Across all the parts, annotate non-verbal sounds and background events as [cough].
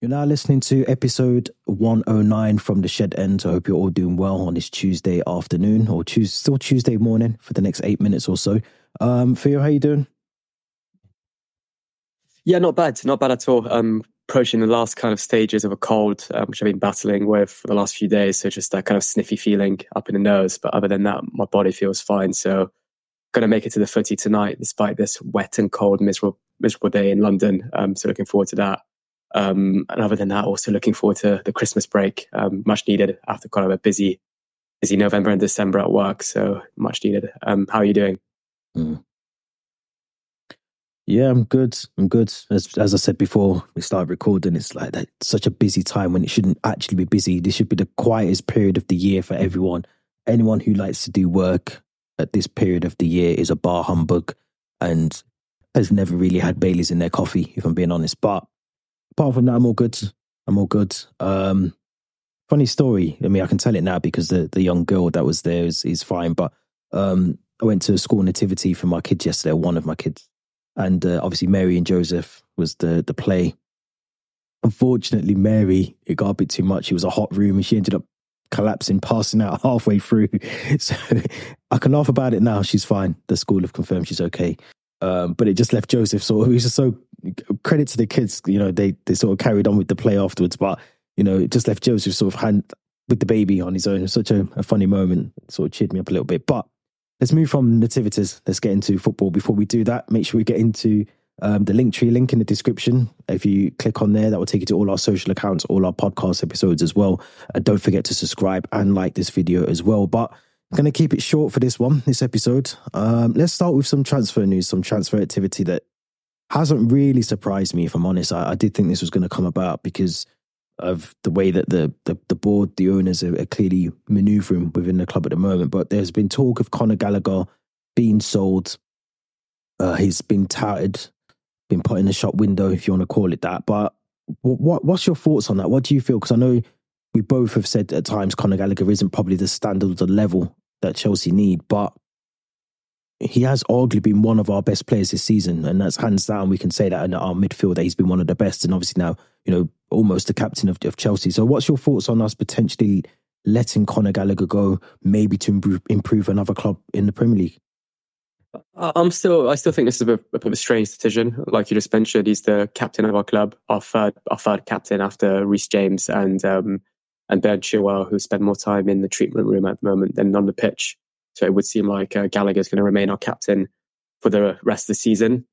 You're now listening to episode 109 from the Shed End. I hope you're all doing well on this Tuesday afternoon or Tuesday, still Tuesday morning for the next eight minutes or so. Um, Theo, how you doing? Yeah, not bad, not bad at all. Um, approaching the last kind of stages of a cold, um, which I've been battling with for the last few days. So just that kind of sniffy feeling up in the nose. But other than that, my body feels fine. So going to make it to the footy tonight, despite this wet and cold, miserable, miserable day in London. Um, so looking forward to that. Um, and other than that, also looking forward to the Christmas break, um, much needed after kind of a busy, busy November and December at work. So much needed. Um, how are you doing? Mm. Yeah, I'm good. I'm good. As as I said before, we started recording. It's like that such a busy time when it shouldn't actually be busy. This should be the quietest period of the year for everyone. Anyone who likes to do work at this period of the year is a bar humbug and has never really had Baileys in their coffee, if I'm being honest. But apart from that, I'm all good. I'm all good. Um, funny story. I mean, I can tell it now because the, the young girl that was there is, is fine. But um, I went to a school nativity for my kids yesterday, one of my kids. And uh, obviously, Mary and Joseph was the, the play. Unfortunately, Mary, it got a bit too much. It was a hot room and she ended up collapsing, passing out [laughs] halfway through. [laughs] So I can laugh about it now. She's fine. The school have confirmed she's okay. Um, but it just left Joseph So he was just so credit to the kids, you know, they they sort of carried on with the play afterwards, but you know, it just left Joseph sort of hand with the baby on his own. It was such a, a funny moment, it sort of cheered me up a little bit. But let's move from nativities. Let's get into football. Before we do that, make sure we get into um, the link tree link in the description. If you click on there, that will take you to all our social accounts, all our podcast episodes as well. And don't forget to subscribe and like this video as well. But I'm going to keep it short for this one, this episode. Um, let's start with some transfer news, some transfer activity that hasn't really surprised me, if I'm honest. I, I did think this was going to come about because of the way that the, the, the board, the owners are, are, clearly maneuvering within the club at the moment. But there's been talk of Conor Gallagher being sold. Uh, he's been touted, been put in the shop window, if you want to call it that. But what what's your thoughts on that? What do you feel? Because I know we both have said at times Conor Gallagher isn't probably the standard of the level that Chelsea need, but he has arguably been one of our best players this season, and that's hands down. We can say that in our midfield that he's been one of the best, and obviously now you know almost the captain of, of Chelsea. So, what's your thoughts on us potentially letting Conor Gallagher go, maybe to improve, improve another club in the Premier League? I'm still, I still think this is a bit, a bit, of a strange decision. Like you just mentioned, he's the captain of our club, our third, our third captain after Reece James and um, and Ben Chilwell, who spend more time in the treatment room at the moment than on the pitch. So it would seem like uh, Gallagher is going to remain our captain for the rest of the season.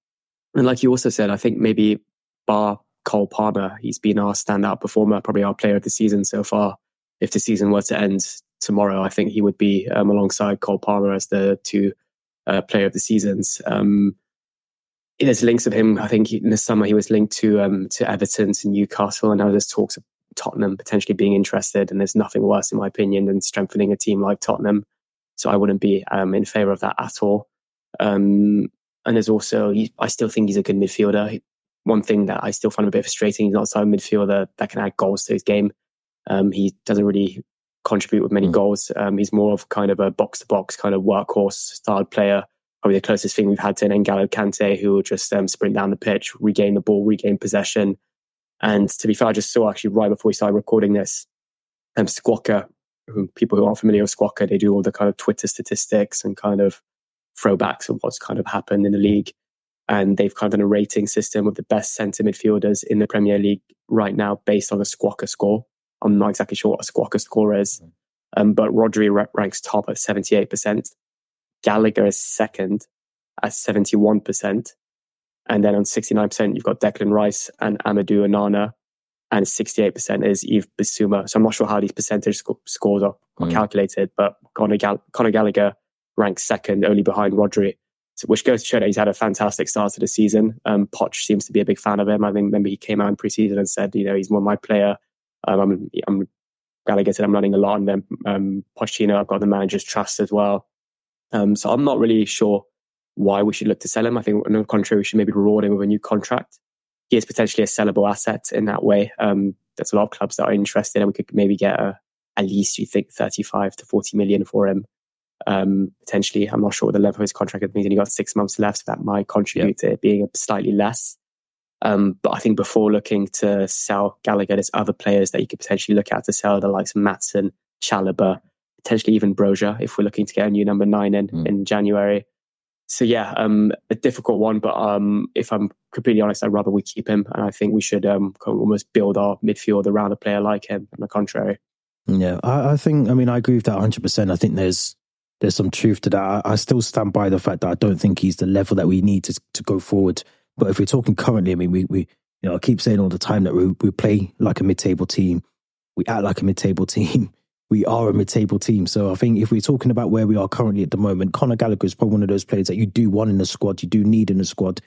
And like you also said, I think maybe bar Cole Palmer, he's been our standout performer, probably our player of the season so far. If the season were to end tomorrow, I think he would be um, alongside Cole Palmer as the two uh, player of the seasons. Um, there's links of him. I think in the summer he was linked to um, to Everton, to Newcastle, and now there's talks of Tottenham potentially being interested. And there's nothing worse, in my opinion, than strengthening a team like Tottenham. So I wouldn't be um, in favour of that at all. Um, and there's also, I still think he's a good midfielder. One thing that I still find a bit frustrating, he's not a midfielder that can add goals to his game. Um, he doesn't really contribute with many mm. goals. Um, he's more of kind of a box to box kind of workhorse style player. Probably the closest thing we've had to an N'Golo Kante who will just um, sprint down the pitch, regain the ball, regain possession. And to be fair, I just saw actually right before we started recording this, um, Squawka who people who aren't familiar with Squawka, they do all the kind of Twitter statistics and kind of throwbacks of what's kind of happened in the league. And they've kind of done a rating system of the best centre midfielders in the Premier League right now based on a Squawka score. I'm not exactly sure what a Squawka score is, mm. um, but Rodri ranks top at 78%. Gallagher is second at 71%. And then on 69%, you've got Declan Rice and Amadou Onana and 68% is Yves Bissouma. So I'm not sure how these percentage sc- scores are, mm. calculated, but Conor, Gall- Conor, Gallagher ranks second, only behind Rodri, so, which goes to show that he's had a fantastic start to the season. Um, Poch seems to be a big fan of him. I think remember he came out in preseason and said, you know, he's one of my player. Um, I'm, I'm Gallagher said I'm running a lot, and then um, Pochettino, I've got the manager's trust as well. Um, so I'm not really sure why we should look to sell him. I think on the contrary, we should maybe reward him with a new contract he is potentially a sellable asset in that way. Um, there's a lot of clubs that are interested, and we could maybe get a, at least you think 35 to 40 million for him. Um, potentially, I'm not sure what the level of his contract means, and he got six months left, so that might contribute yeah. to it being slightly less. Um, but I think before looking to sell Gallagher, there's other players that you could potentially look at to sell, the likes of Maatsen, Chalobah, potentially even Broja, if we're looking to get a new number nine in mm. in January. So yeah, um, a difficult one, but um, if I'm completely honest, I'd rather we keep him, and I think we should um, almost build our midfield around a player like him. On the contrary, yeah, I, I think. I mean, I agree with that 100. percent I think there's there's some truth to that. I, I, still stand by the fact that I don't think he's the level that we need to to go forward. But if we're talking currently, I mean, we we you know I keep saying all the time that we we play like a mid table team, we act like a mid table [laughs] team we are a mid-table team. So I think if we're talking about where we are currently at the moment, Conor Gallagher is probably one of those players that you do want in the squad, you do need in the squad.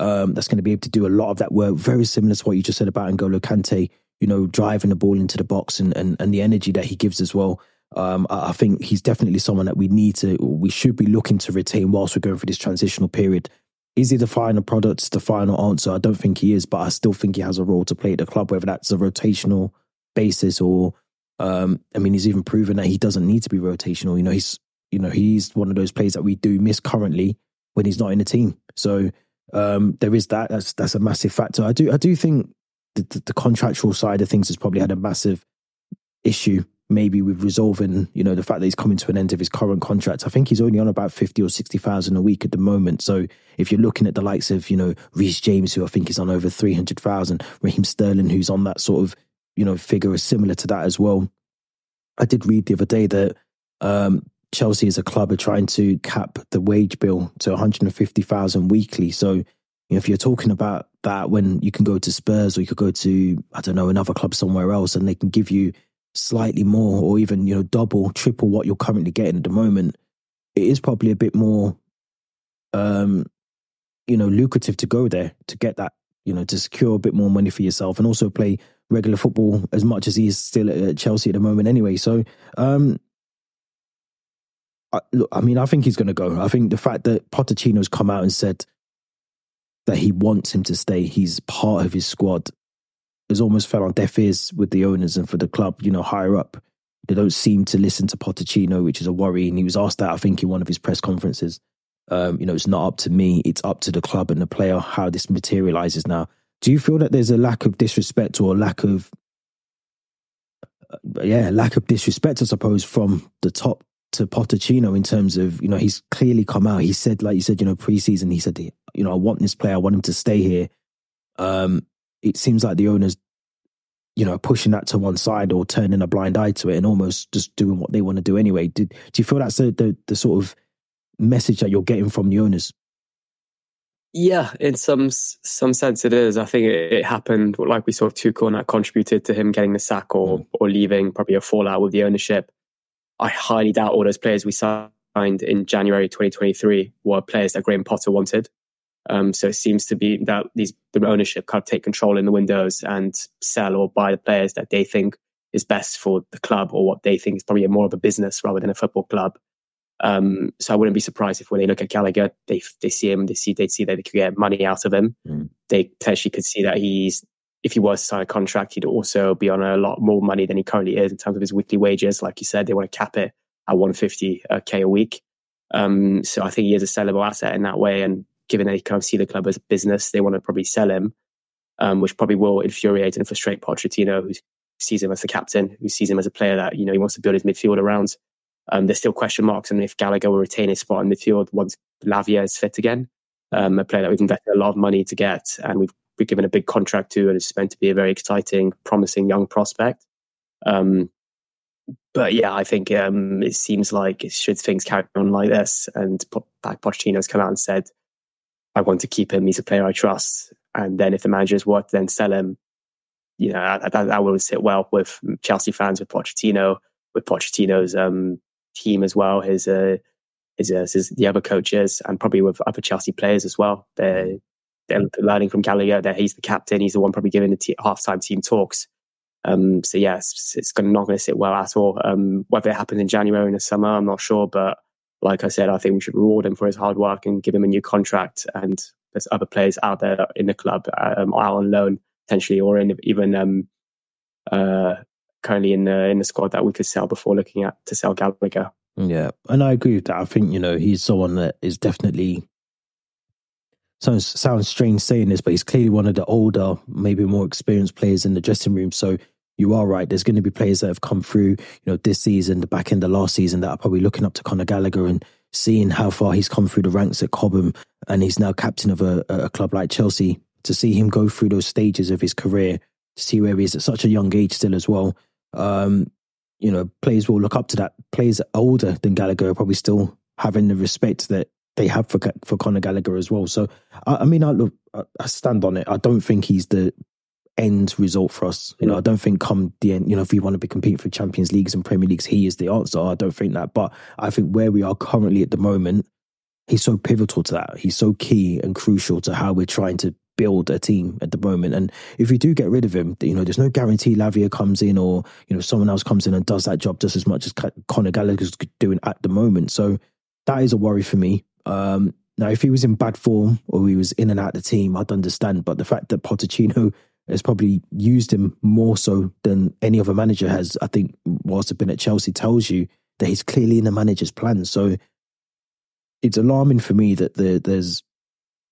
Um, that's going to be able to do a lot of that work. Very similar to what you just said about N'Golo Kante, you know, driving the ball into the box and and, and the energy that he gives as well. Um, I, I think he's definitely someone that we need to, we should be looking to retain whilst we're going through this transitional period. Is he the final product, the final answer? I don't think he is, but I still think he has a role to play at the club, whether that's a rotational basis or um, I mean, he's even proven that he doesn't need to be rotational. You know, he's you know he's one of those players that we do miss currently when he's not in the team. So um, there is that. That's that's a massive factor. I do I do think the, the, contractual side of things has probably had a massive issue maybe with resolving, you know, the fact that he's coming to an end of his current contract. I think he's only on about 50 or 60,000 a week at the moment. So if you're looking at the likes of, you know, Reece James, who I think is on over 300,000, Raheem Sterling, who's on that sort of you know, figure is similar to that as well. I did read the other day that um, Chelsea as a club are trying to cap the wage bill to 150,000 weekly. So, you know, if you're talking about that when you can go to Spurs or you could go to, I don't know, another club somewhere else and they can give you slightly more or even, you know, double, triple what you're currently getting at the moment, it is probably a bit more, um, you know, lucrative to go there to get that, you know, to secure a bit more money for yourself and also play regular football as much as he's still at Chelsea at the moment anyway. So, um, I, look, I mean, I think he's going to go. I think the fact that Pochettino's come out and said that he wants him to stay, he's part of his squad, has almost fell on deaf ears with the owners and for the club, you know, higher up. They don't seem to listen to Pochettino, which is a worry. And he was asked that, I think, in one of his press conferences. Um, you know, it's not up to me, it's up to the club and the player how this materializes now. Do you feel that there's a lack of disrespect or lack of, uh, yeah, lack of disrespect, I suppose, from the top to Pochettino in terms of, you know, he's clearly come out. He said, like you said, you know, preseason, he said, you know, I want this player, I want him to stay here. Um, it seems like the owners, you know, pushing that to one side or turning a blind eye to it and almost just doing what they want to do anyway. Did, do you feel that's the, the, the sort of message that you're getting from the owners? Yeah, in some some sense it is. I think it, it happened like we saw Tuchel and that contributed to him getting the sack or mm. or leaving, probably a fallout with the ownership. I highly doubt all those players we signed in January 2023 were players that Graham Potter wanted. Um, so it seems to be that these the ownership can't take control in the windows and sell or buy the players that they think is best for the club or what they think is probably more of a business rather than a football club. Um, so I wouldn't be surprised if when they look at Gallagher, they they see him, they see they see that they could get money out of him. Mm. They potentially could see that he's if he was to sign a contract, he'd also be on a lot more money than he currently is in terms of his weekly wages. Like you said, they want to cap it at 150k uh, week. Um, so I think he is a sellable asset in that way. And given that they kind of see the club as a business, they want to probably sell him, um, which probably will infuriate and frustrate Pochettino, who sees him as the captain, who sees him as a player that you know he wants to build his midfield around. Um, there's still question marks on if Gallagher will retain his spot in midfield once Lavia is fit again. Um, a player that we've invested a lot of money to get, and we've been given a big contract to, and it's meant to be a very exciting, promising young prospect. Um, but yeah, I think um, it seems like should things carry on like this, and like Pochettino's come out and said, "I want to keep him. He's a player I trust." And then if the manager's worth, then sell him. You know that, that, that will sit well with Chelsea fans, with Pochettino, with Pochettino's um, team as well, his uh, his, uh, his the other coaches, and probably with other Chelsea players as well. They're they're learning from Gallagher. That he's the captain. He's the one probably giving the t- halftime team talks. Um, so yeah, it's, it's gonna, not going to sit well at all. Um, whether it happens in January or in the summer, I'm not sure. But like I said, I think we should reward him for his hard work and give him a new contract. And there's other players out there in the club, um, out on loan potentially, or in even um, uh, currently in the in the squad that we could sell before looking at to sell Gallagher. Yeah, and I agree with that. I think you know he's someone that is definitely sounds sounds strange saying this, but he's clearly one of the older, maybe more experienced players in the dressing room. So you are right. There's going to be players that have come through, you know, this season, the back end of last season, that are probably looking up to Conor Gallagher and seeing how far he's come through the ranks at Cobham, and he's now captain of a, a club like Chelsea. To see him go through those stages of his career, to see where he is at such a young age still as well. Um, you know, players will look up to that. Players older than Gallagher are probably still having the respect that they have for for Conor Gallagher as well. So, I, I mean, I look, I stand on it. I don't think he's the end result for us. You know, I don't think come the end, you know, if we want to be competing for Champions Leagues and Premier Leagues, he is the answer. I don't think that. But I think where we are currently at the moment, he's so pivotal to that. He's so key and crucial to how we're trying to build a team at the moment. And if you do get rid of him, you know, there's no guarantee Lavia comes in or, you know, someone else comes in and does that job just as much as Conor Gallagher's doing at the moment. So that is a worry for me. Um, now, if he was in bad form or he was in and out of the team, I'd understand. But the fact that Pochettino has probably used him more so than any other manager has, I think, whilst have been at Chelsea, tells you that he's clearly in the manager's plan. So it's alarming for me that the, there's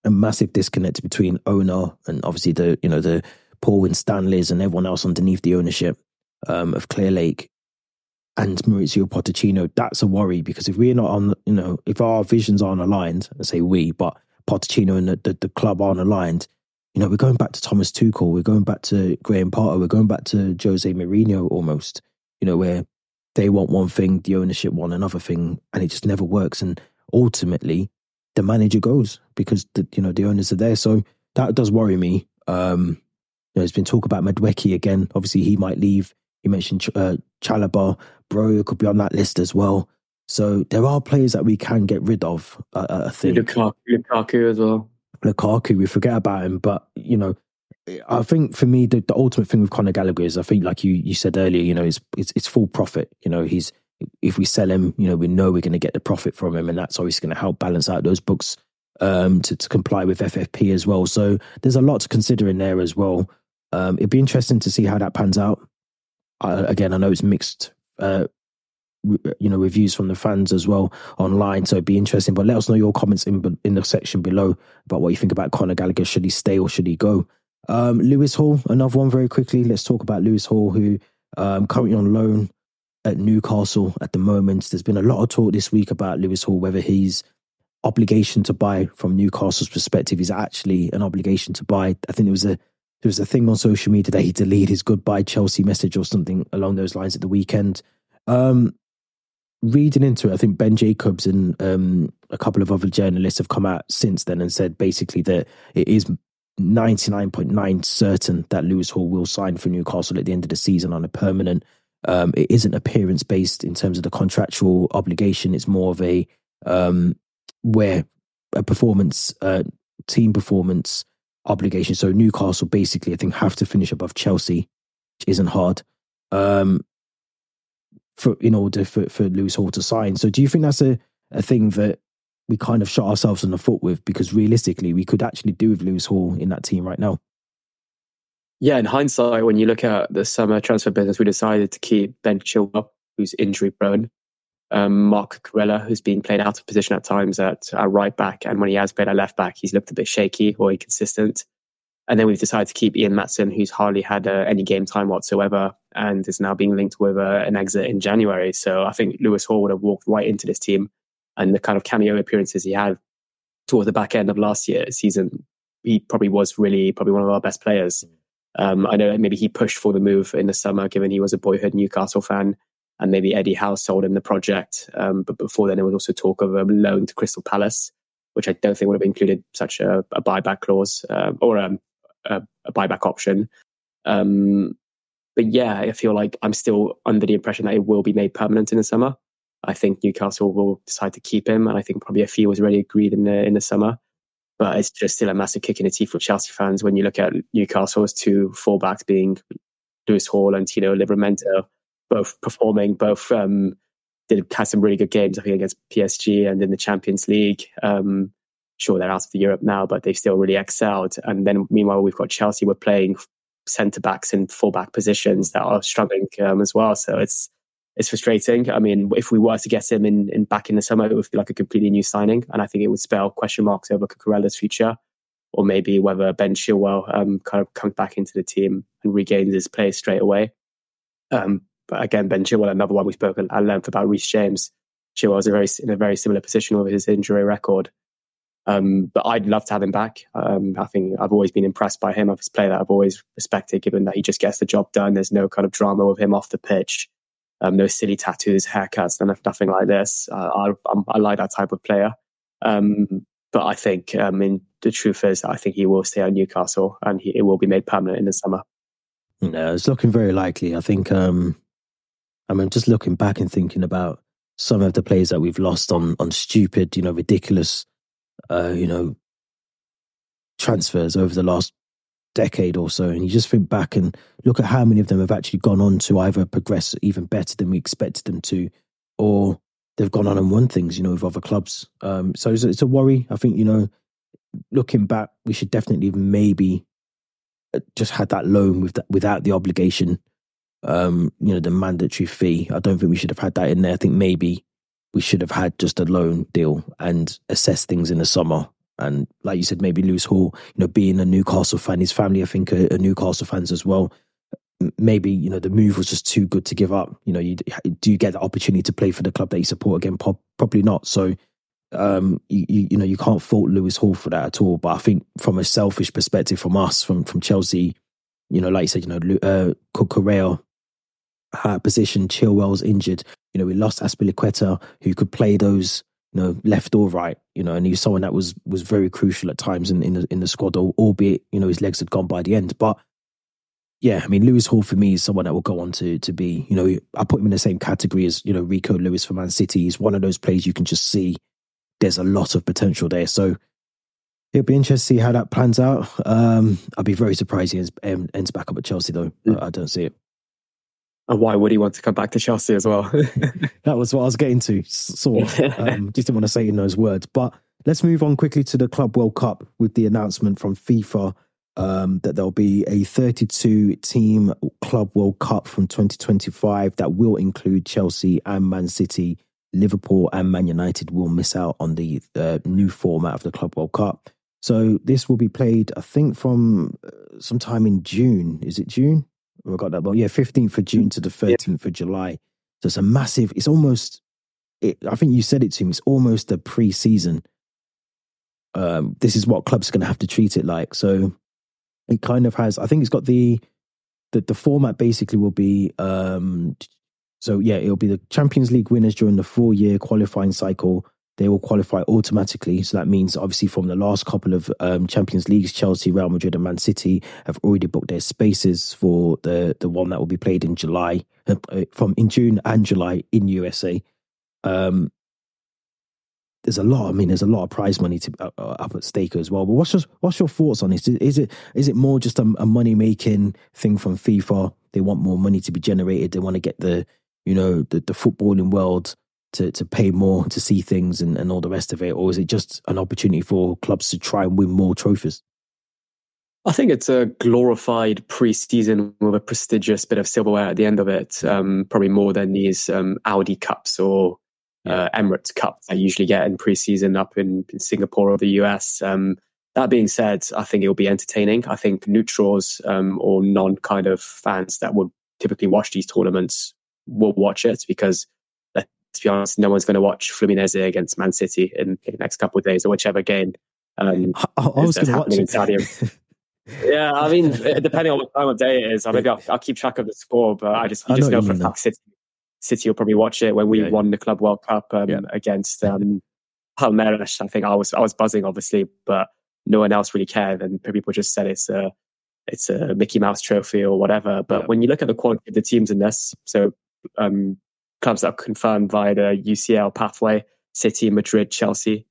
a massive disconnect between owner and obviously the you know the Paul Winstanleys and everyone else underneath the ownership um, of Clearlake and Mauricio Pochettino. That's a worry because if we're not on, you know, if our visions aren't aligned, I say we, but Pochettino and the, the, the club aren't aligned, you know, we're going back to Thomas Tuchel, we're going back to Graham Potter, we're going back to Jose Mourinho almost, you know, where they want one thing, the ownership want another thing, and it just never works. And ultimately, the manager goes because the you know the owners are there. So that does worry me. Um, you know, there's been talk about Madueke again. Obviously, he might leave. You mentioned uh, Chalobah, Bro could be on that list as well. So there are players that we can get rid of. Uh, I think Lukaku, Lukaku as well. Lukaku, we forget about him, but you know, I think for me the, the ultimate thing with Conor Gallagher is I think like you you said earlier, you know, it's it's, it's full profit. You know, he's if we sell him, you know, we know we're going to get the profit from him, and that's obviously going to help balance out those books um, to, to comply with FFP as well. So there's a lot to consider in there as well. Um, it'd be interesting to see how that pans out. Again, I know it's mixed, uh, you know, reviews from the fans as well online, so it'd be interesting. But let us know your comments in in the section below about what you think about Conor Gallagher. Should he stay or should he go? Um, Lewis Hall, another one very quickly. Let's talk about Lewis Hall, who um, currently on loan at Newcastle at the moment. There's been a lot of talk this week about Lewis Hall, whether his obligation to buy from Newcastle's perspective is actually an obligation to buy. I think there was a there was a thing on social media that he deleted his goodbye Chelsea message or something along those lines at the weekend. Um, reading into it, I think Ben Jacobs and um, a couple of other journalists have come out since then and said basically that it is 99.9 certain that Lewis Hall will sign for Newcastle at the end of the season on a permanent um, it isn't appearance based in terms of the contractual obligation. It's more of a um, where a performance, uh, team performance obligation. So Newcastle basically, I think, have to finish above Chelsea, which isn't hard. Um, for in order for for Lewis Hall to sign. So do you think that's a a thing that we kind of shot ourselves in the foot with because realistically we could actually do with Lewis Hall in that team right now? Yeah, in hindsight, when you look at the summer transfer business, we decided to keep Ben Chilwell, who's injury prone, um, Marc Cucurella, who's been played out of position at times at, at right back, and when he has played at left back, he's looked a bit shaky or inconsistent. And then we've decided to keep Ian Maatsen, who's hardly had uh, any game time whatsoever, and is now being linked with uh, an exit in January. So I think Lewis Hall would have walked right into this team, and the kind of cameo appearances he had toward the back end of last year's season, he probably was really probably one of our best players. Um, I know maybe he pushed for the move in the summer, given he was a boyhood Newcastle fan, and maybe Eddie Howe sold him the project. Um, but before then, there was also talk of a loan to Crystal Palace, which I don't think would have included such a, a buyback clause um, or um, a, a, buyback option. Um, but yeah, I feel like I'm still under the impression that it will be made permanent in the summer. I think Newcastle will decide to keep him, and I think probably a fee was already agreed in the in the summer. But it's just still a massive kick in the teeth for Chelsea fans when you look at Newcastle's two fullbacks being Lewis Hall and Tino Livramento, both performing, both um, did had some really good games, I think, against PSG and in the Champions League. Um, sure, they're out of Europe now, but they've still really excelled. And then meanwhile, we've got Chelsea, we're playing centre backs in fullback positions that are struggling um, as well. So it's it's frustrating. I mean, if we were to get him in, in back in the summer, it would be like a completely new signing, and I think it would spell question marks over Cucurella's future. or maybe whether Ben Chilwell um, kind of comes back into the team and regains his place straight away. Um, but again, Ben Chilwell, another one we spoke at length about Reece James. Chilwell is a very, in a very similar position with his injury record. Um, but I'd love to have him back. Um, I think I've always been impressed by him. I've a player that I've always respected, given that he just gets the job done. There's no kind of drama with him off the pitch. Um, no silly tattoos, haircuts, and nothing like this. Uh, I, I, like that type of player. Um, but I think, I mean, the truth is, I think he will stay at Newcastle and he, it will be made permanent in the summer. No, it's looking very likely. I think, um, I mean, just looking back and thinking about some of the players that we've lost on on stupid, you know, ridiculous, uh, you know, transfers over the last decade or so, and you just think back and look at how many of them have actually gone on to either progress even better than we expected them to, or they've gone on and won things, you know, with other clubs. Um, so it's, it's a worry. I think, you know, looking back, we should definitely maybe uh, just had that loan with that, without the obligation, um, you know, the mandatory fee. I don't think we should have had that in there. I think maybe we should have had just a loan deal and assess things in the summer. And like you said, maybe Lewis Hall, you know, being a Newcastle fan, his family, I think, are, are Newcastle fans as well maybe you know the move was just too good to give up. You know, you do you get the opportunity to play for the club that you support again? Probably not. So, um, you, you, know you can't fault Lewis Hall for that at all. But I think from a selfish perspective, from us, from from Chelsea, you know, like you said, you know, uh, Correa uh, position, Chilwell's injured. You know, we lost Azpilicueta, who could play those you know, left or right, you know, and he was someone that was was very crucial at times in, in the in the squad, albeit, you know, his legs had gone by the end. But yeah, I mean, Lewis Hall for me is someone that will go on to to be, you know, I put him in the same category as, you know, Rico Lewis for Man City. He's one of those players you can just see there's a lot of potential there. So it'll be interesting to see how that plans out. Um, I'd be very surprised he ends, ends back up at Chelsea, though. I don't see it. And why would he want to come back to Chelsea as well? [laughs] that was what I was getting to, sort of. [laughs] Um, just didn't want to say in those words. But let's move on quickly to the Club World Cup with the announcement from FIFA um, that there'll be a 32 team Club World Cup from 2025 that will include Chelsea and Man City. Liverpool and Man United will miss out on the uh, new format of the Club World Cup. So this will be played, I think, from uh, sometime in June. Is it June? I got that. Well, yeah, 15th of June to the 13th yeah. of July. So it's a massive. It's almost. It, I think you said it to me. It's almost a pre-season. Um, this is what clubs are going to have to treat it like. So it kind of has. I think it's got the the the format basically will be. um So yeah, it'll be the Champions League winners during the four year qualifying cycle. They will qualify automatically. So that means obviously from the last couple of um, Champions Leagues, Chelsea, Real Madrid, and Man City have already booked their spaces for the the one that will be played in July, uh, from in June and July in USA. Um, there's a lot. I mean, there's a lot of prize money to uh, uh, up at stake as well. But what's your what's your thoughts on this? Is it is it more just a, a money making thing from FIFA? They want more money to be generated. They want to get the you know the, the footballing world to to pay more to see things and, and all the rest of it, or is it just an opportunity for clubs to try and win more trophies? I think it's a glorified pre-season with a prestigious bit of silverware at the end of it. Um, probably more than these um, Audi Cups or uh, Emirates Cup I usually get in preseason up in, in Singapore or the US. Um, that being said, I think it will be entertaining. I think neutrals um, or non kind of fans that would typically watch these tournaments will watch it because let's be honest, no one's going to watch Fluminense against Man City in, the next couple of days or whichever game. Um, I, I was going to watch it. [laughs] yeah, I mean, depending on what time of day it is, I maybe I'll, I'll, keep track of the score, but I just you I just know, know for fact City City will probably watch it when we yeah. won the Club World Cup um, yeah. against um, Palmeiras. I think I was I was buzzing, obviously, but no one else really cared, and people just said it's a it's a Mickey Mouse trophy or whatever. But yeah. when you look at the quality of the teams in this, so um, clubs that are confirmed via the UCL pathway, City, Madrid, Chelsea,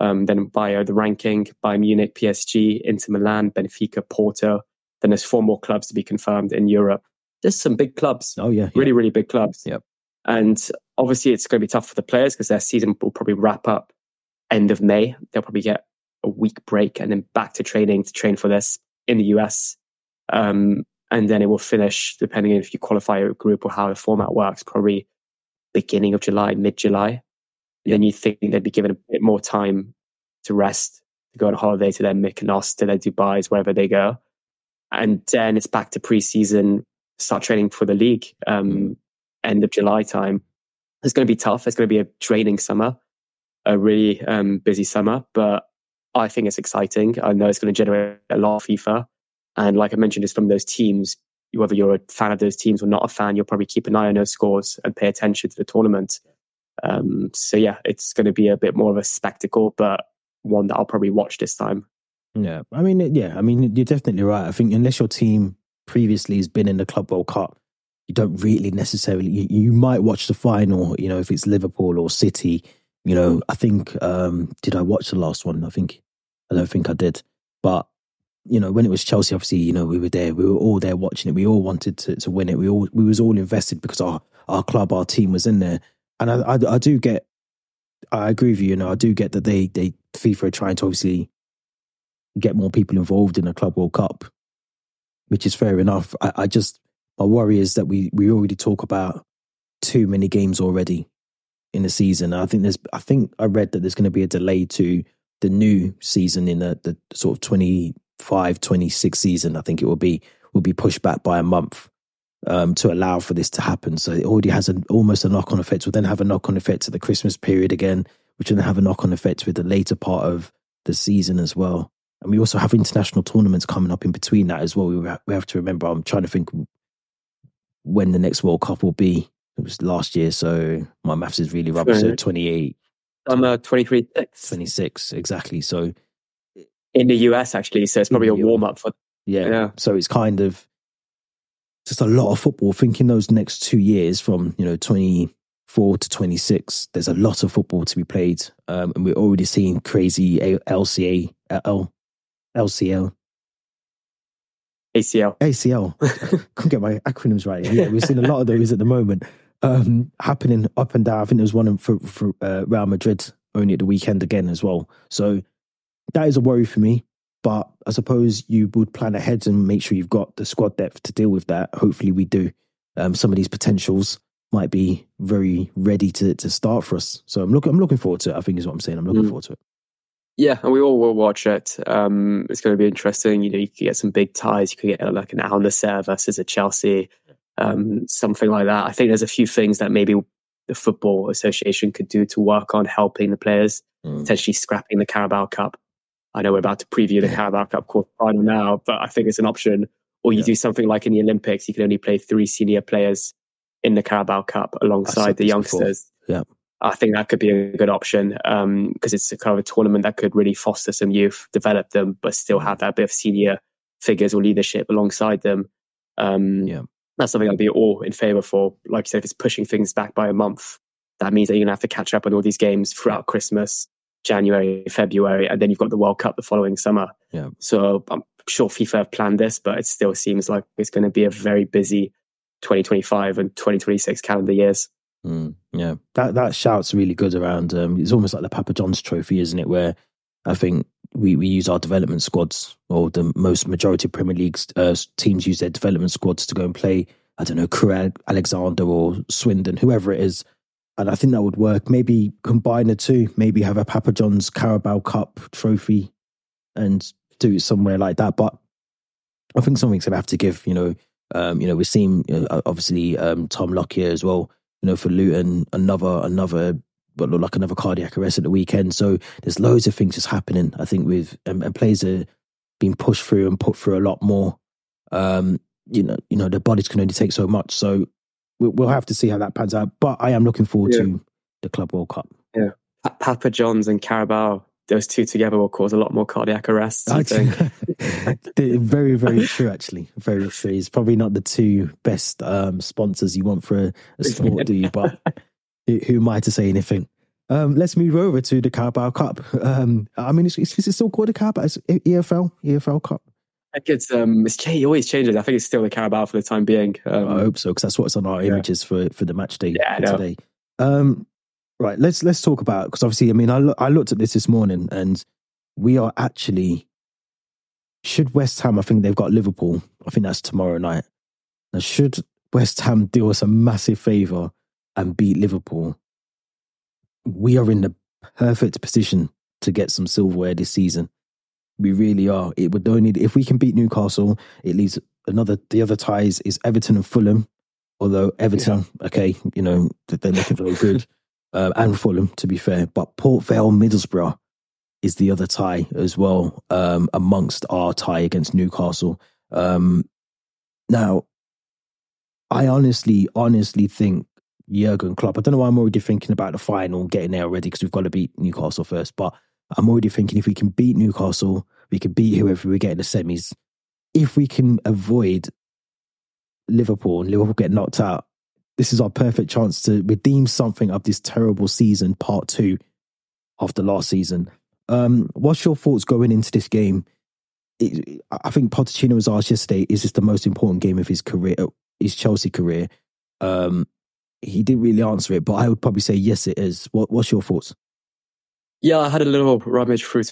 um, then via the ranking, Bayern Munich, PSG, Inter Milan, Benfica, Porto. Then there's four more clubs to be confirmed in Europe. There's some big clubs. Oh yeah, really, really big clubs. Yep. And obviously, it's going to be tough for the players because their season will probably wrap up end of May. They'll probably get a week break and then back to training to train for this in the US. Um, and then it will finish, depending on if you qualify a group or how the format works, probably beginning of July, mid July. Then you think they'd be given a bit more time to rest to go on holiday to their Mykonos, to their Dubai's, wherever they go. And then it's back to preseason, start training for the league, um, mm. end of July time. It's going to be tough. It's going to be a training summer, a really um, busy summer, but I think it's exciting. I know it's going to generate a lot of FIFA. And like I mentioned, it's from those teams, whether you're a fan of those teams or not a fan, you'll probably keep an eye on those scores and pay attention to the tournament. Um, so yeah, it's going to be a bit more of a spectacle, but one that I'll probably watch this time. Yeah, I mean, yeah, I mean, you're definitely right. I think unless your team previously has been in the Club World Cup, you don't really necessarily. You, you might watch the final, you know, if it's Liverpool or City. You know, I think um did I watch the last one? I think I don't think I did, but you know, when it was Chelsea, obviously, you know, we were there. We were all there watching it. We all wanted to, to win it. We all we was all invested because our our club, our team was in there. And I, I, I do get, I agree with you. You know, I do get that they they FIFA are trying to obviously get more people involved in the Club World Cup, which is fair enough. I, I just my worry is that we we already talk about too many games already in the season. I think there's I think I read that there's going to be a delay to the new season in the, the sort of 25 26 season I think it will be will be pushed back by a month um, to allow for this to happen. So it already has an almost a knock on effect. We'll then have a knock on effect to the Christmas period again, which will then have a knock on effect with the later part of the season as well. And we also have international tournaments coming up in between that as well. We, we have to remember, I'm trying to think when the next World Cup will be. It was last year, so my maths is really rubbish. So 28. I'm uh, 23. 26, exactly. So in the US, actually. So it's probably a warm up for. Yeah. yeah. So it's kind of just a lot of football. Thinking those next two years from, you know, 24 to 26, there's a lot of football to be played. Um, and we're already seeing crazy LCA, L, LCL. ACL. ACL. [laughs] Couldn't get my acronyms right. Yeah, we're seeing a lot of those at the moment um, happening up and down. I think there was one for, for uh, Real Madrid only at the weekend again as well. So that is a worry for me. But I suppose you would plan ahead and make sure you've got the squad depth to deal with that. Hopefully, we do. Um, some of these potentials might be very ready to to start for us. So I'm looking I'm looking forward to it. I think is what I'm saying. I'm looking mm. forward to it. Yeah, and we all will watch it. Um, it's going to be interesting. You know, you could get some big ties. You could get like an Al versus a Chelsea, um, something like that. I think there's a few things that maybe the Football Association could do to work on helping the players, mm. potentially scrapping the Carabao Cup. I know we're about to preview the Carabao Cup quarterfinal now, but I think it's an option. Or you yeah. do something like in the Olympics, you can only play three senior players in the Carabao Cup alongside the youngsters. Before. Yeah. I think that could be a good option because um, it's a kind of a tournament that could really foster some youth, develop them, but still have that bit of senior figures or leadership alongside them. Um, yeah. That's something I'd be all in favor for. Like you said, if it's pushing things back by a month, that means that you're going to have to catch up on all these games throughout Christmas, January, February, and then you've got the World Cup the following summer. Yeah. So I'm sure FIFA have planned this, but it still seems like it's going to be a very busy 2025 and 2026 calendar years. Mm, yeah, that that shout's really good around. Um, it's almost like the Papa John's Trophy, isn't it? Where I think we, we use our development squads, or the most majority of Premier League uh, teams use their development squads to go and play. I don't know, Crewe Alexandra or Swindon, whoever it is. And I think that would work. Maybe combine the two. Maybe have a Papa John's Carabao Cup trophy and do it somewhere like that. But I think something's to have to give. You know, um, you know, we're seeing uh, obviously um, Tom Lockyer as well you know, for Luton, another another but look like another cardiac arrest at the weekend. So there's loads of things just happening. I think with and, and players are being pushed through and put through a lot more. Um, you know, you know, the bodies can only take so much. So we'll, we'll have to see how that pans out. But I am looking forward yeah. to the Club World Cup. Yeah, Papa John's and Carabao those two together will cause a lot more cardiac arrests. I think. [laughs] very, very [laughs] true. Actually, very true. It's probably not the two best um, sponsors you want for a, a sport, do you? But who am I to say anything? Um, let's move over to the Carabao Cup. Um, I mean, is, is it still called the Carabao? It's EFL, EFL Cup. I think it's um, it's it always changes. I think it's still the Carabao for the time being. Um, I hope so because that's what's on our yeah. images for for the match day yeah, today. Um, Right. Let's let's talk about because obviously, I mean, I lo- I looked at this this morning, and we are actually should West Ham. I think they've got Liverpool. I think that's tomorrow night. Now, should West Ham do us a massive favor and beat Liverpool, we are in the perfect position to get some silverware this season. We really are. It would only if we can beat Newcastle, it leaves another. The other ties is Everton and Fulham. Although Everton, yeah. okay, you know they're looking very good, [laughs] uh, and Fulham to be fair. But Port Vale, Middlesbrough is the other tie as well um, amongst our tie against Newcastle. Um, now, I honestly, honestly think Jurgen Klopp. I don't know why I'm already thinking about the final, getting there already because we've got to beat Newcastle first. But I'm already thinking if we can beat Newcastle, we can beat whoever we get in the semis. If we can avoid Liverpool and Liverpool get knocked out, this is our perfect chance to redeem something of this terrible season, part two of the last season. Um, what's your thoughts going into this game? It, I think Pochettino was asked yesterday, is this the most important game of his career, his Chelsea career? Um, he didn't really answer it, but I would probably say yes, it is. What, what's your thoughts? Yeah, I had a little rummage through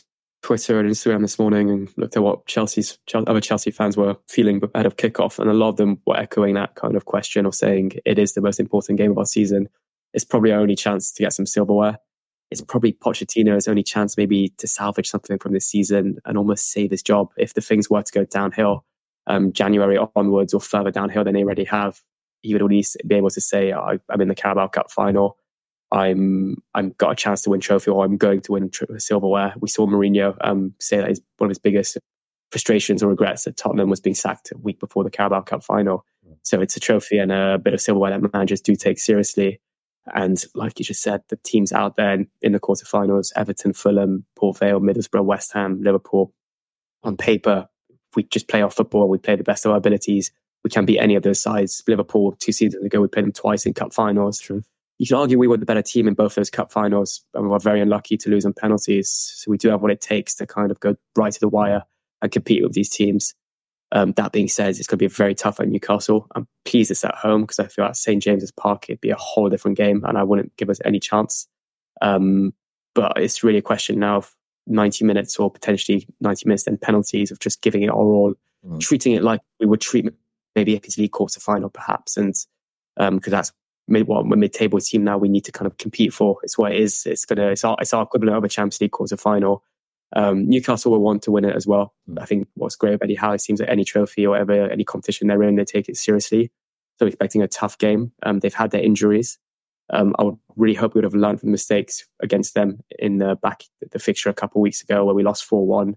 Twitter and Instagram this morning and looked at what Chelsea's other Chelsea fans were feeling ahead of kickoff, and a lot of them were echoing that kind of question or saying it is the most important game of our season. It's probably our only chance to get some silverware. It's probably Pochettino's only chance maybe to salvage something from this season and almost save his job if the things were to go downhill um, January onwards or further downhill than they already have. He would at least be able to say, oh, "I'm in the Carabao Cup final." I'm I'm got a chance to win trophy or I'm going to win silverware. We saw Mourinho um, say that his, one of his biggest frustrations or regrets that Tottenham was being sacked a week before the Carabao Cup final. So it's a trophy and a bit of silverware that managers do take seriously. And like you just said, the teams out there in, in the quarterfinals, Everton, Fulham, Port Vale, Middlesbrough, West Ham, Liverpool, on paper, we just play our football, we play the best of our abilities, we can beat any of those sides. Liverpool, two seasons ago, we played them twice in cup finals. True you could argue we were the better team in both those cup finals, and we were very unlucky to lose on penalties. So we do have what it takes to kind of go right to the wire and compete with these teams. Um, that being said, it's going to be very tough at Newcastle. I'm pleased it's at home because I feel at St James's Park it'd be a whole different game, and I wouldn't give us any chance. Um, but it's really a question now of 90 minutes or potentially 90 minutes and penalties of just giving it our all, mm. treating it like we would treat maybe a League quarter final, perhaps, and because um, that's mid what well, mid table team now we need to kind of compete for. It's what it is. It's gonna it's our it's our equivalent of a Champions League quarter final. Um, Newcastle will want to win it as well. Mm. I think what's great about Eddie Howe, it seems like any trophy or ever any competition they're in, they take it seriously. So expecting a tough game. Um, they've had their injuries. Um, I would really hope we would have learned from mistakes against them in the back the fixture a couple of weeks ago where we lost four one,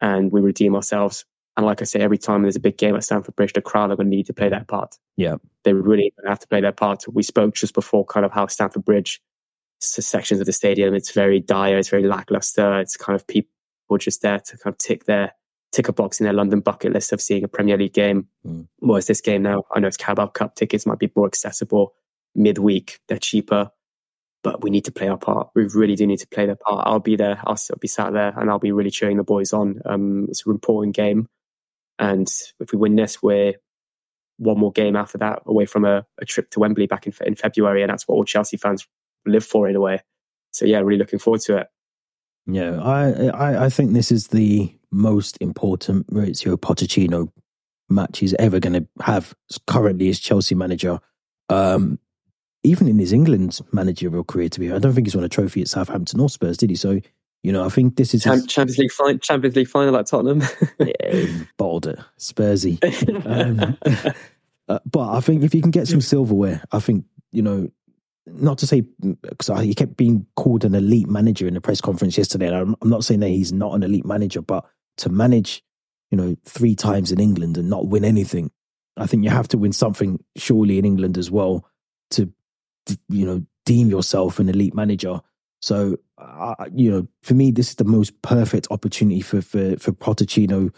and we redeem ourselves. And like I say, every time there's a big game at Stamford Bridge, the crowd are going to need to play their part. Yeah. They really have to play their part. We spoke just before kind of how Stamford Bridge, sections of the stadium, it's very dire, it's very lackluster. It's kind of people just there to kind of tick their tick a box in their London bucket list of seeing a Premier League game. Mm. Whereas this game now, I know it's Carabao Cup tickets might be more accessible midweek. They're cheaper, but we need to play our part. We really do need to play their part. I'll be there. I'll, I'll be sat there and I'll be really cheering the boys on. Um, it's an important game. And if we win this, we're one more game after that away from a, a trip to Wembley back in, in February. And that's what all Chelsea fans live for in a way. So, yeah, really looking forward to it. Yeah, I, I, I think this is the most important Mauricio Pochettino match he's ever going to have currently as Chelsea manager. Um, even in his England managerial career, to be, I don't think he's won a trophy at Southampton or Spurs, did he? So you know, I think this is his... Champions League final, Champions League final at Tottenham. [laughs] yeah, Boulder, Spursy. [laughs] Um, [laughs] uh, but I think if you can get some silverware, I think you know, not to say because he kept being called an elite manager in the press conference yesterday. And I'm, I'm not saying that he's not an elite manager, but to manage, you know, three times in England and not win anything, I think you have to win something surely in England as well to, you know, deem yourself an elite manager. So, uh, you know, for me, this is the most perfect opportunity for for for Pochettino.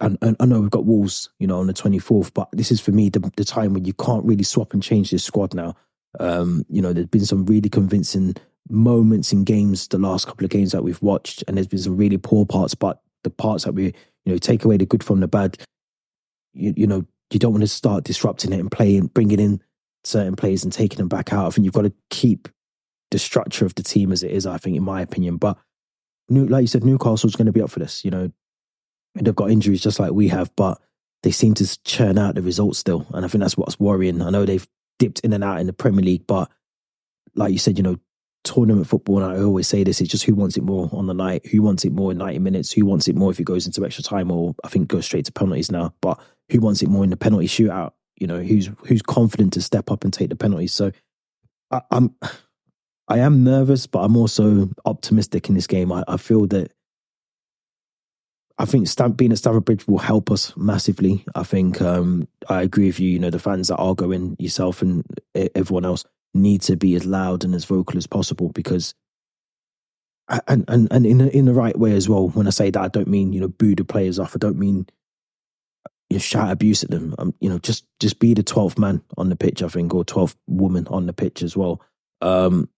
And, and I know we've got Wolves, you know, on the twenty fourth, but this is for me the, the time when you can't really swap and change this squad now. Um, you know, there's been some really convincing moments in games, the last couple of games that we've watched, and there's been some really poor parts, but the parts that we, you know, take away the good from the bad. You, you know, you don't want to start disrupting it and playing, bringing in certain players and taking them back out. I think you've got to keep the structure of the team as it is, I think, in my opinion. But New, like you said, Newcastle's going to be up for this. You know, they've got injuries just like we have, but they seem to churn out the results still. And I think that's what's worrying. I know they've dipped in and out in the Premier League, but like you said, you know, tournament football, and I always say this, it's just who wants it more on the night, who wants it more in 90 minutes, who wants it more if it goes into extra time, or I think goes straight to penalties now, but who wants it more in the penalty shootout? You know, who's who's confident to step up and take the penalties. So I, I'm I am nervous, but I'm also optimistic in this game. I, I feel that I think Stamp, being at Stamford Bridge will help us massively. I think um, I agree with you. You know, the fans that are going, yourself and everyone else, need to be as loud and as vocal as possible because, and and and in in the right way as well. When I say that, I don't mean you know boo the players off. I don't mean you know, shout abuse at them. Um, you know, just just be the twelfth man on the pitch. I think, or twelfth woman on the pitch as well. Um,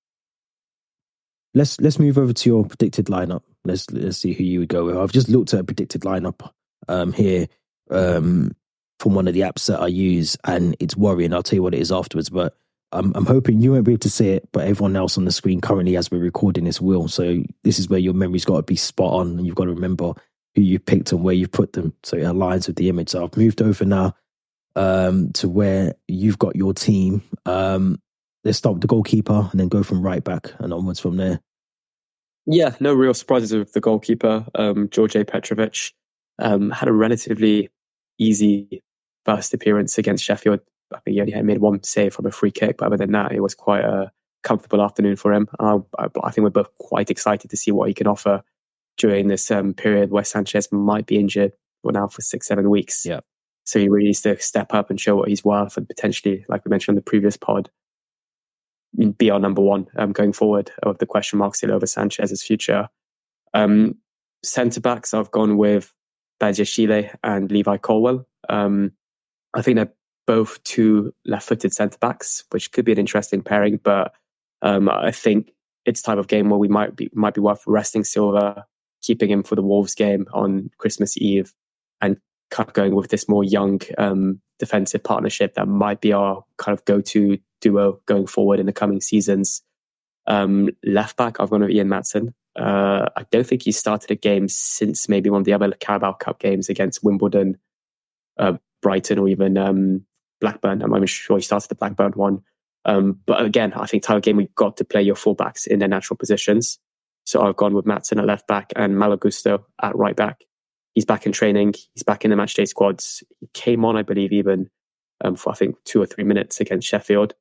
let's let's move over to your predicted lineup. Let's let's see who you would go with. I've just looked at a predicted lineup um, here um, from one of the apps that I use, and it's worrying. I'll tell you what it is afterwards, but. I'm, I'm hoping you won't be able to see it, but everyone else on the screen currently, as we're recording this, will. So this is where your memory's got to be spot on, and you've got to remember who you picked and where you put them, so it aligns with the image. So I've moved over now um, to where you've got your team. Um, let's start with the goalkeeper and then go from right back and onwards from there. Yeah, no real surprises with the goalkeeper. Um, George Petrovic um, had a relatively easy first appearance against Sheffield. I think he only made one save from a free kick, but other than that, it was quite a comfortable afternoon for him. Uh, I think we're both quite excited to see what he can offer during this um, period where Sanchez might be injured for now for six, seven weeks. Yeah. So he really needs to step up and show what he's worth and potentially, like we mentioned on the previous pod, be our number one um, going forward of the question mark still over Sanchez's future. Um, Centre backs, I've gone with Badiashile and Levi Colwill. Um, I think they're both two left-footed centre backs, which could be an interesting pairing. But um, I think it's type of game where we might be might be worth resting Silva, keeping him for the Wolves game on Christmas Eve, and kind of going with this more young um, defensive partnership that might be our kind of go-to duo going forward in the coming seasons. Um, left back, I've gone with Ian Maatsen. Uh, I don't think he started a game since maybe one of the other Carabao Cup games against Wimbledon, uh, Brighton, or even um, Blackburn. I'm not even sure he started the Blackburn one. Um, but again, I think title game we've got to play your fullbacks in their natural positions. So I've gone with Matson at left back and Malo Gusto at right back. He's back in training. He's back in the matchday squads. He came on, I believe, even um, for I think two or three minutes against Sheffield.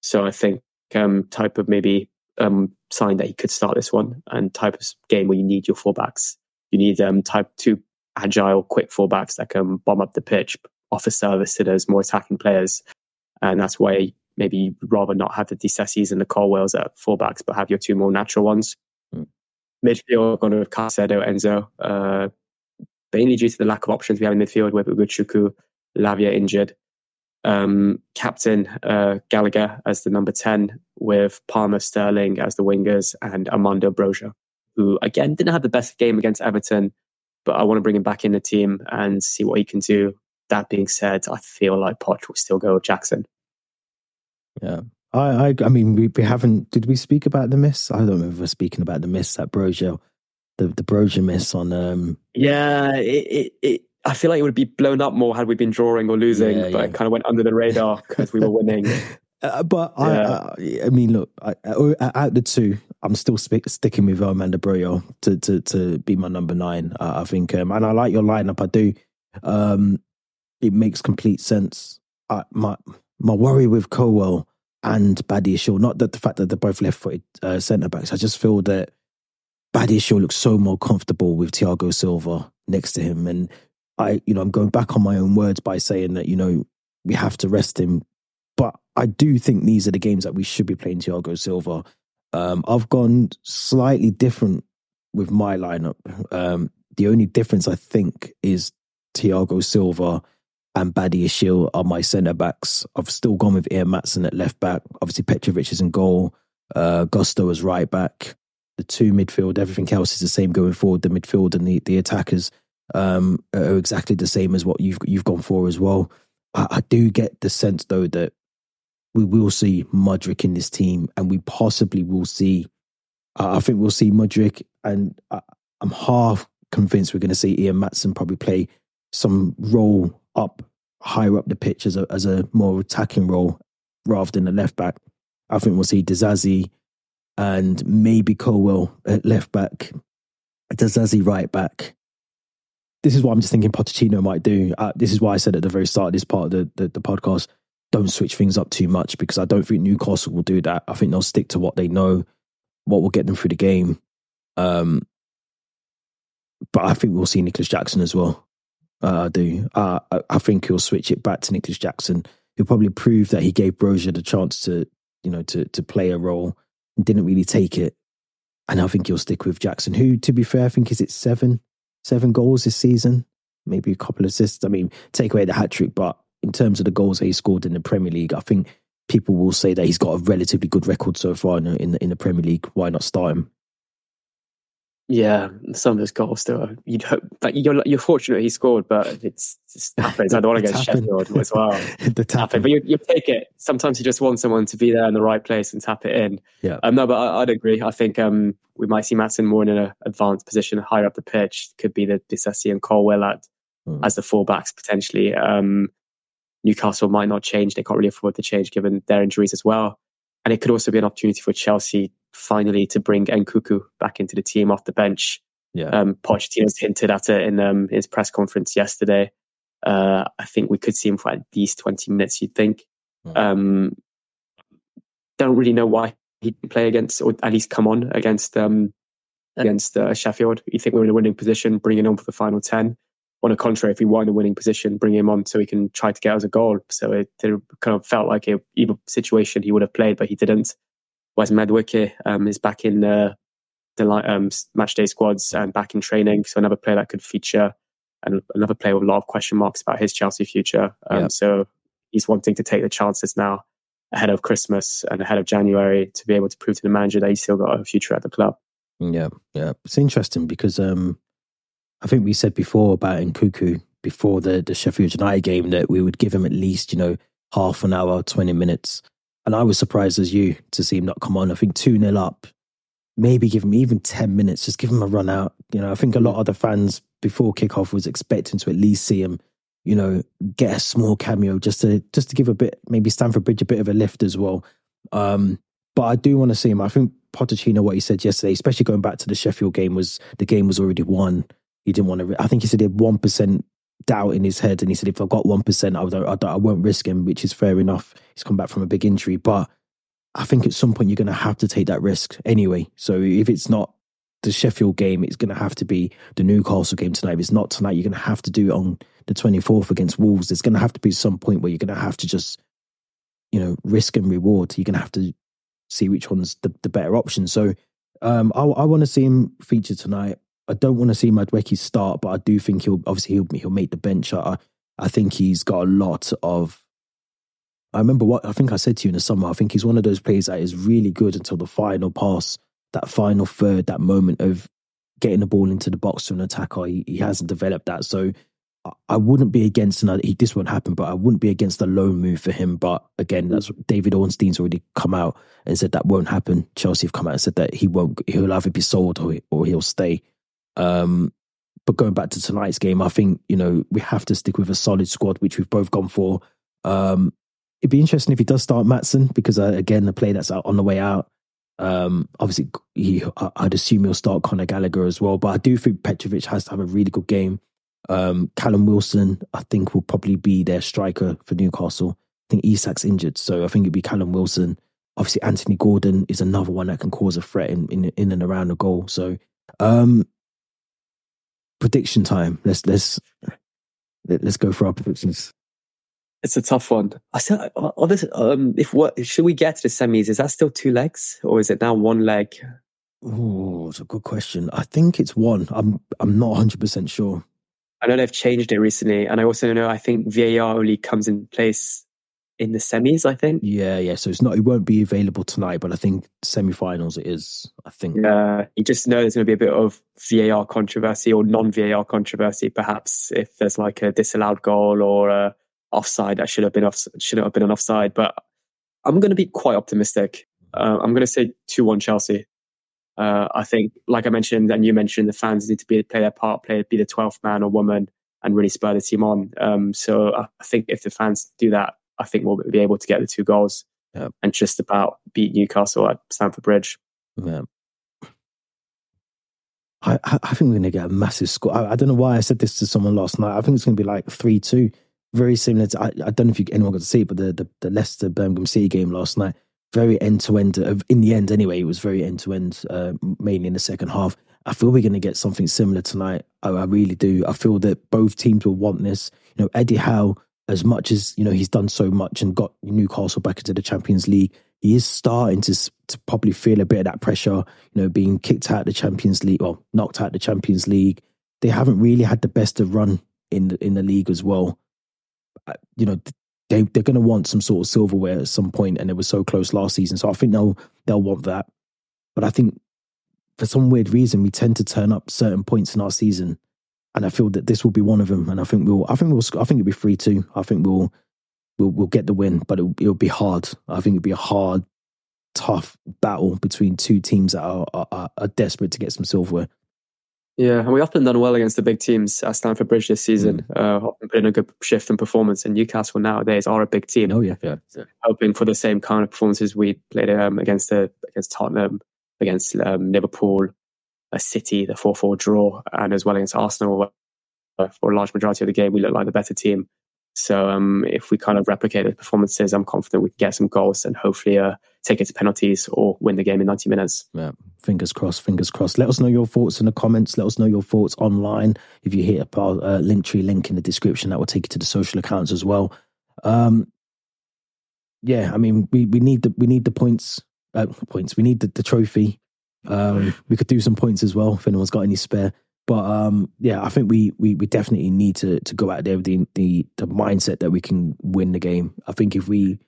So I think um, type of maybe um, sign that he could start this one and type of game where you need your fullbacks. You need um, type two agile, quick fullbacks that can bomb up the pitch, offer service to those more attacking players. And that's why maybe you'd rather not have the Disasis and the Colwills at fullbacks, but have your two more natural ones. Mm. Midfield, going to Caicedo, Enzo, uh, mainly due to the lack of options we have in midfield with Ugochukwu, Lavia injured um, captain uh, Gallagher as the number 10, with Palmer Sterling as the wingers, and Armando Broja, who again didn't have the best game against Everton, but I want to bring him back in the team and see what he can do. That being said, I feel like Poch will still go with Jackson. Yeah. I, I, I mean, we, we haven't. Did we speak about the miss? I don't remember speaking about the miss that Broja, the the Broja miss on. um Yeah, it, it, it I feel like it would be blown up more had we been drawing or losing, yeah, but yeah. it kind of went under the radar [laughs] because we were winning. [laughs] Uh, but yeah. I, I, I, mean, look, I, out of the two, I'm still sp- sticking with Armando Broja to, to to be my number nine. Uh, I think, um, and I like your lineup. I do. Um, it makes complete sense. I, my my worry with Colwill and Badiashile, not that the fact that they're both left-footed uh, centre backs. I just feel that Badiashile looks so more comfortable with Thiago Silva next to him, and I, you know, I'm going back on my own words by saying that, you know, we have to rest him. But I do think these are the games that we should be playing Thiago Silva. Um, I've gone slightly different with my lineup. Um, the only difference I think is Thiago Silva and Badiashile are my centre backs. I've still gone with Ian Maatsen at left back. Obviously, Petrovic is in goal. Uh, Gusto as right back. The two midfield, everything else is the same going forward. The midfield and the, the attackers um, are exactly the same as what you've you've gone for as well. I, I do get the sense though that we will see Mudryk in this team, and we possibly will see. Uh, I think we'll see Mudryk, and I, I'm half convinced we're going to see Ian Maatsen probably play some role up higher up the pitch as a as a more attacking role rather than a left back. I think we'll see Disasi and maybe Colwill at left back, Disasi right back. This is what I'm just thinking Pochettino might do. Uh, this is why I said at the very start of this part of the, the, the podcast, don't switch things up too much because I don't think Newcastle will do that. I think they'll stick to what they know, what will get them through the game. Um, but I think we'll see Nicolas Jackson as well. Uh, I do. Uh, I, I, think he'll switch it back to Nicolas Jackson. He'll probably prove that he gave Broja the chance to, you know, to to play a role and didn't really take it. And I think he'll stick with Jackson, who, to be fair, I think is it seven, seven goals this season, maybe a couple of assists. I mean, take away the hat trick, but in terms of the goals that he scored in the Premier League, I think people will say that he's got a relatively good record so far in the, in the, in the Premier League. Why not start him? Yeah, some of his goals still. You'd hope like you're you're fortunate he scored, but it's just happens. I don't want to get Sheffield as well. [laughs] the tapping, but you, you take it. Sometimes you just want someone to be there in the right place and tap it in. Yeah. Um, no, but I, would agree. I think um, we might see Maatsen more in an advanced position, higher up the pitch. Could be the Disasi and Colwill at mm. as the fullbacks potentially. Um, Newcastle might not change. They can't really afford to change given their injuries as well. And it could also be an opportunity for Chelsea finally to bring Nkunku back into the team off the bench. Yeah. Um, Pochettino's hinted at it in um, his press conference yesterday. Uh, I think we could see him for at least 20 minutes, you'd think. Mm. Um, don't really know why he'd play against, or at least come on against um, against uh, Sheffield. You think we're in a winning position, bringing on for the final 10. On the contrary, if we were in a winning position, bring him on so he can try to get us a goal. So it, it kind of felt like a either situation he would have played, but he didn't. Wes Madueke um, is back in the, the um, match day squads and back in training. So another player that could feature and another player with a lot of question marks about his Chelsea future. Um, yep. So he's wanting to take the chances now ahead of Christmas and ahead of January to be able to prove to the manager that he's still got a future at the club. Yeah, yeah. It's interesting because um, I think we said before about Nkunku before the, the Sheffield United game that we would give him at least, you know, half an hour, 20 minutes and I was surprised as you to see him not come on. I think 2 0 up, maybe give him even 10 minutes, just give him a run out. You know, I think a lot of the fans before kickoff was expecting to at least see him, you know, get a small cameo just to just to give a bit, maybe Stamford Bridge a bit of a lift as well. Um, but I do want to see him. I think Pochettino, what he said yesterday, especially going back to the Sheffield game, was the game was already won. He didn't want to. I think he said he had one percent doubt in his head, and he said, "If I've got one percent, I, I, I won't risk him," which is fair enough. He's come back from a big injury, but I think at some point you're going to have to take that risk anyway. So if it's not the Sheffield game, it's going to have to be the Newcastle game tonight. If it's not tonight, you're going to have to do it on the 24th against Wolves. There's going to have to be some point where you're going to have to just, you know, risk and reward. You're going to have to see which one's the, the better option. So um, I, I want to see him feature tonight. I don't want to see Madueke start, but I do think he'll obviously he'll he'll make the bench. I I think he's got a lot of. I remember what I think I said to you in the summer. I think he's one of those players that is really good until the final pass, that final third, that moment of getting the ball into the box to an attacker. He, he hasn't developed that, so I wouldn't be against another. He, this won't happen, but I wouldn't be against a loan move for him. But again, that's David Ornstein's already come out and said that won't happen. Chelsea have come out and said that he won't. He'll either be sold or, or he'll stay. Um, but going back to tonight's game, I think you know we have to stick with a solid squad, which we've both gone for. Um, it'd be interesting if he does start Maatsen because uh, again, the play that's out on the way out. Um, obviously, he, I'd assume he'll start Conor Gallagher as well, but I do think Petrovic has to have a really good game. Um, Callum Wilson, I think, will probably be their striker for Newcastle. I think Isak's injured, so I think it'd be Callum Wilson. Obviously, Anthony Gordon is another one that can cause a threat in in, in and around the goal. So, um, prediction time. Let's let's let's go for our predictions. It's a tough one. I said, um, if what should we get to the semis? Is that still two legs, or is it now one leg? Oh, it's a good question. I think it's one. I'm I'm not 100 percent sure. I know they've changed it recently, and I also know I think VAR only comes in place in the semis, I think. Yeah, yeah. So it's not. It won't be available tonight, but I think semi-finals it is. I think. Yeah, you just know there's going to be a bit of VAR controversy or non-VAR controversy, perhaps if there's like a disallowed goal or a offside that should have been off, should have been an offside. But I'm going to be quite optimistic. Uh, I'm going to say two-one Chelsea. Uh, I think, like I mentioned, and you mentioned, the fans need to be play their part, play be the twelfth man or woman, and really spur the team on. Um, so I think if the fans do that, I think we'll be able to get the two goals and just about beat Newcastle at Stamford Bridge. Yeah. I, I think we're going to get a massive score. I, I, don't know why I said this to someone last night. I think it's going to be like 3 2. Very similar to, I, I don't know if you, anyone got to see it, but the, the, the Leicester Birmingham City game last night, very end to end. In the end, anyway, it was very end to end, uh, mainly in the second half. I feel we're going to get something similar tonight. I, I, really do. I feel that both teams will want this. You know, Eddie Howe, as much as, you know, he's done so much and got Newcastle back into the Champions League, he is starting to to probably feel a bit of that pressure, you know, being kicked out the Champions League or knocked out the Champions League. They haven't really had the best of run in the in the league as well. Uh, you know, they they're going to want some sort of silverware at some point, and it was so close last season. So I think they'll they'll want that. But I think for some weird reason we tend to turn up certain points in our season, and I feel that this will be one of them. And I think we'll I think we'll I think it'll be three two. I think we'll we'll, we'll get the win, but it'll, it'll be hard. I think it'll be a hard, tough battle between two teams that are, are, are desperate to get some silverware. Yeah, and we often done well against the big teams at Stamford Bridge this season. Mm. Uh, often put in a good shift in performance. And Newcastle nowadays are a big team. Oh yeah, yeah. So hoping for the same kind of performances we played um, against the against Tottenham, against um, Liverpool, a City, the four four draw, and as well against Arsenal. For a large majority of the game, we look like the better team. So um, if we kind of replicate the performances, I'm confident we can get some goals and hopefully uh, take it to penalties or win the game in 90 minutes. Yeah, fingers crossed, fingers crossed. Let us know your thoughts in the comments. Let us know your thoughts online. If you hit a uh, link tree link in the description, that will take you to the social accounts as well. Um, yeah, I mean, we, we need the we need the points. Uh, points. We need the, the trophy. Um, we could do some points as well if anyone's got any spare. But um, yeah, I think we, we we definitely need to to go out there with the, the the mindset that we can win the game. I think if we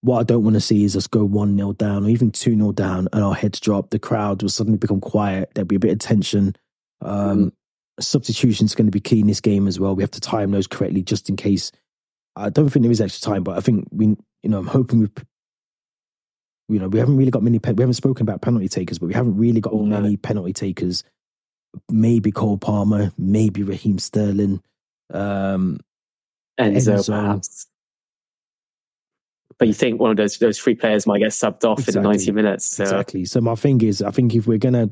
what I don't want to see is us go 1 0 down or even 2 0 down and our heads drop. The crowd will suddenly become quiet. There'll be a bit of tension. Um, mm. Substitution is going to be key in this game as well. We have to time those correctly just in case. I don't think there is extra time, but I think we, you know, I'm hoping we, you know, we haven't really got many, we haven't spoken about penalty takers, but we haven't really got many penalty takers maybe Cole Palmer, maybe Raheem Sterling, um, Enzo, Enzo, perhaps. But you think one of those those three players might get subbed off exactly. in ninety minutes? So. Exactly. So my thing is, I think if we're gonna,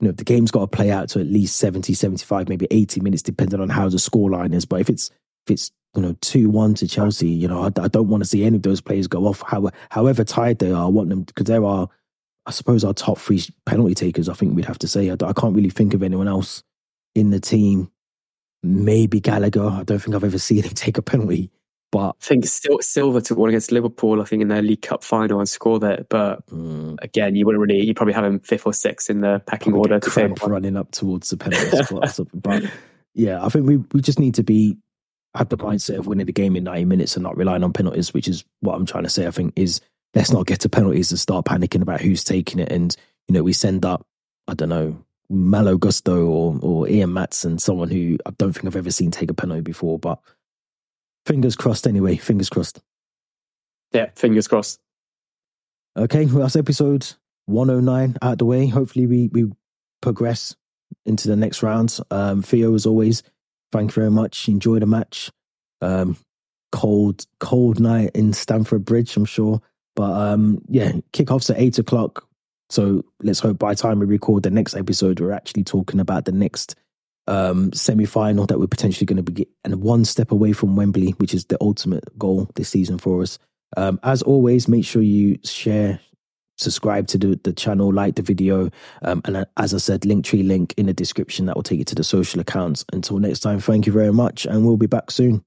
you know, the game's got to play out to at least 70, 75, maybe eighty minutes, depending on how the scoreline is. But if it's if it's you know two one to Chelsea, you know, I, I don't want to see any of those players go off. How, however tired they are, I want them because there are I suppose our top three penalty takers, I think we'd have to say. I, I can't really think of anyone else in the team. Maybe Gallagher. I don't think I've ever seen [laughs] him take a penalty. But I think Silva took one against Liverpool, I think, in their League Cup final and scored it. But mm. again, you wouldn't really, you probably have him fifth or sixth in the pecking order. To running up towards the penalty [laughs] spot. but yeah, I think we, we just need to be have the mindset of winning the game in 90 minutes and not relying on penalties, which is what I'm trying to say. I think is let's not get to penalties and start panicking about who's taking it. And, you know, we send up, I don't know, Malo Gusto or, or Ian Maatsen, someone who I don't think I've ever seen take a penalty before. But fingers crossed anyway. Fingers crossed. Yeah, fingers crossed. Okay, well, that's episode 109 out the way. Hopefully, we, we progress into the next round. Um, Theo, as always, thank you very much. Enjoy the match. Um, cold, cold night in Stamford Bridge, I'm sure. But um, yeah, kickoffs at eight o'clock. So let's hope by the time we record the next episode, we're actually talking about the next um, semi final that we're potentially going to be and one step away from Wembley, which is the ultimate goal this season for us. Um, as always, make sure you share, subscribe to the, the channel, like the video, um, and uh, as I said, link tree link in the description that will take you to the social accounts. Until next time, thank you very much, and we'll be back soon.